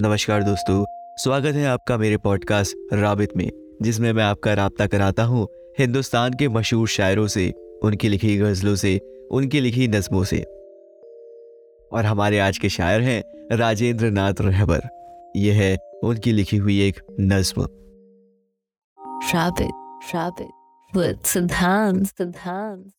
नमस्कार दोस्तों, स्वागत है आपका मेरे पॉडकास्ट राबित में, जिसमें मैं आपका रबता कराता हूँ हिंदुस्तान के मशहूर शायरों से, उनकी लिखी गज़लों से, उनकी लिखी नज़मों से। और हमारे आज के शायर हैं राजेंद्र नाथ रहबर। ये है उनकी लिखी हुई एक नज्म। सिद्धांत सिद्धांत।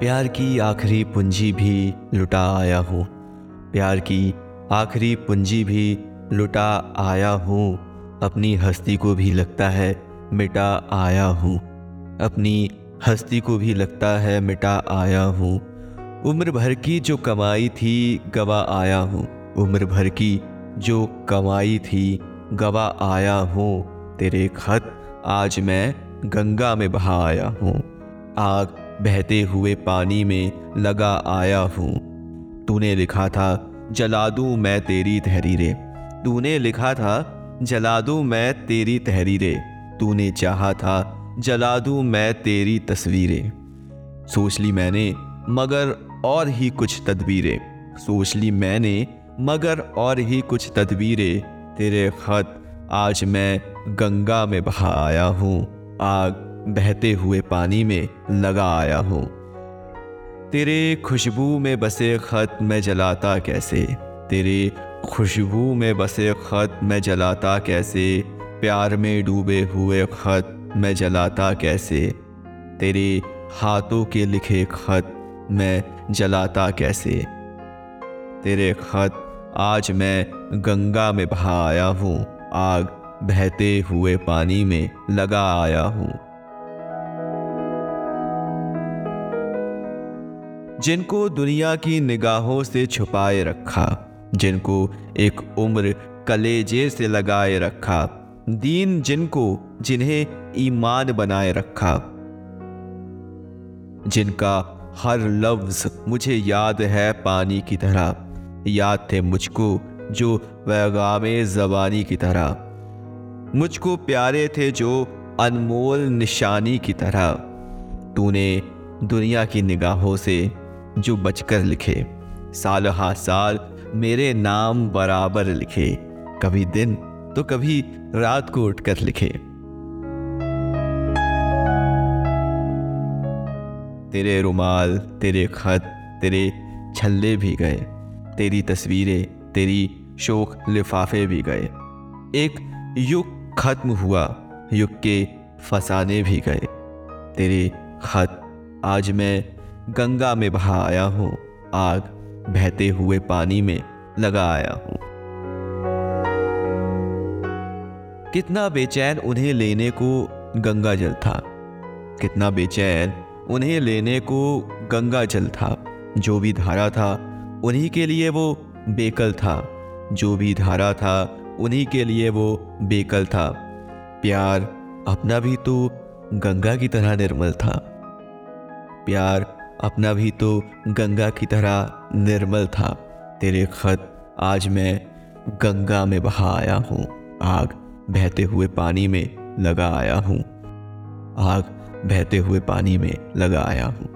प्यार की आखिरी पूंजी भी लुटा आया हूँ। प्यार की आखिरी पूंजी भी लुटा आया हूँ। अपनी हस्ती को भी लगता है मिटा आया हूँ। अपनी हस्ती को भी लगता है मिटा आया हूँ। उम्र भर की जो कमाई थी, गवा आया हूँ। उम्र भर की जो कमाई थी, गवा आया हूँ। तेरे खत आज मैं गंगा में बहा आया हूँ। आग बहते हुए पानी में लगा आया हूँ। तूने लिखा था, जला दूँ मैं तेरी तहरीरें। तूने लिखा था, जला दूँ मैं तेरी तहरीरें। तूने चाहा था, जला दूँ मैं तेरी तस्वीरें। सोच ली मैंने, मगर और ही कुछ तदबीरें। सोच ली मैंने, मगर और ही कुछ तदबीरें। तेरे खत आज मैं गंगा में बहा आया हूँ। आग बहते हुए पानी में लगा आया हूँ। तेरे खुशबू में बसे खत मैं जलाता कैसे? तेरे खुशबू में बसे खत मैं जलाता कैसे? प्यार में डूबे हुए खत मैं जलाता कैसे? तेरे हाथों के लिखे खत मैं जलाता कैसे? तेरे खत आज मैं गंगा में बहा आया हूँ। आग बहते हुए पानी में लगा आया हूँ। जिनको दुनिया की निगाहों से छुपाए रखा, जिनको एक उम्र कलेजे से लगाए रखा, दीन जिनको जिन्हें ईमान बनाए रखा। जिनका हर लफ्ज मुझे याद है पानी की तरह, याद थे मुझको जो पैगाम जबानी की तरह। मुझको प्यारे थे जो अनमोल निशानी की तरह। तूने दुनिया की निगाहों से जो बचकर लिखे। साल हा साल मेरे नाम बराबर लिखे। कभी दिन तो कभी रात को उठकर लिखे। तेरे रुमाल, तेरे खत, तेरे छल्ले भी गए। तेरी तस्वीरें, तेरी शोक लिफाफे भी गए। एक युग खत्म हुआ, युग के फसाने भी गए। तेरे खत आज मैं गंगा में बहा आया हूँ। आग बहते हुए पानी में लगा आया हूँ। कितना बेचैन उन्हें लेने को गंगा जल था। कितना बेचैन उन्हें लेने को गंगा जल था। जो भी धारा था, उन्हीं के लिए वो बेकल था। जो भी धारा था, उन्हीं के लिए वो बेकल था। प्यार अपना भी तो गंगा की तरह निर्मल था। प्यार अपना भी तो गंगा की तरह निर्मल था। तेरे खत आज मैं गंगा में बहा आया हूँ। आग बहते हुए पानी में लगा आया हूँ। आग बहते हुए पानी में लगा आया हूँ।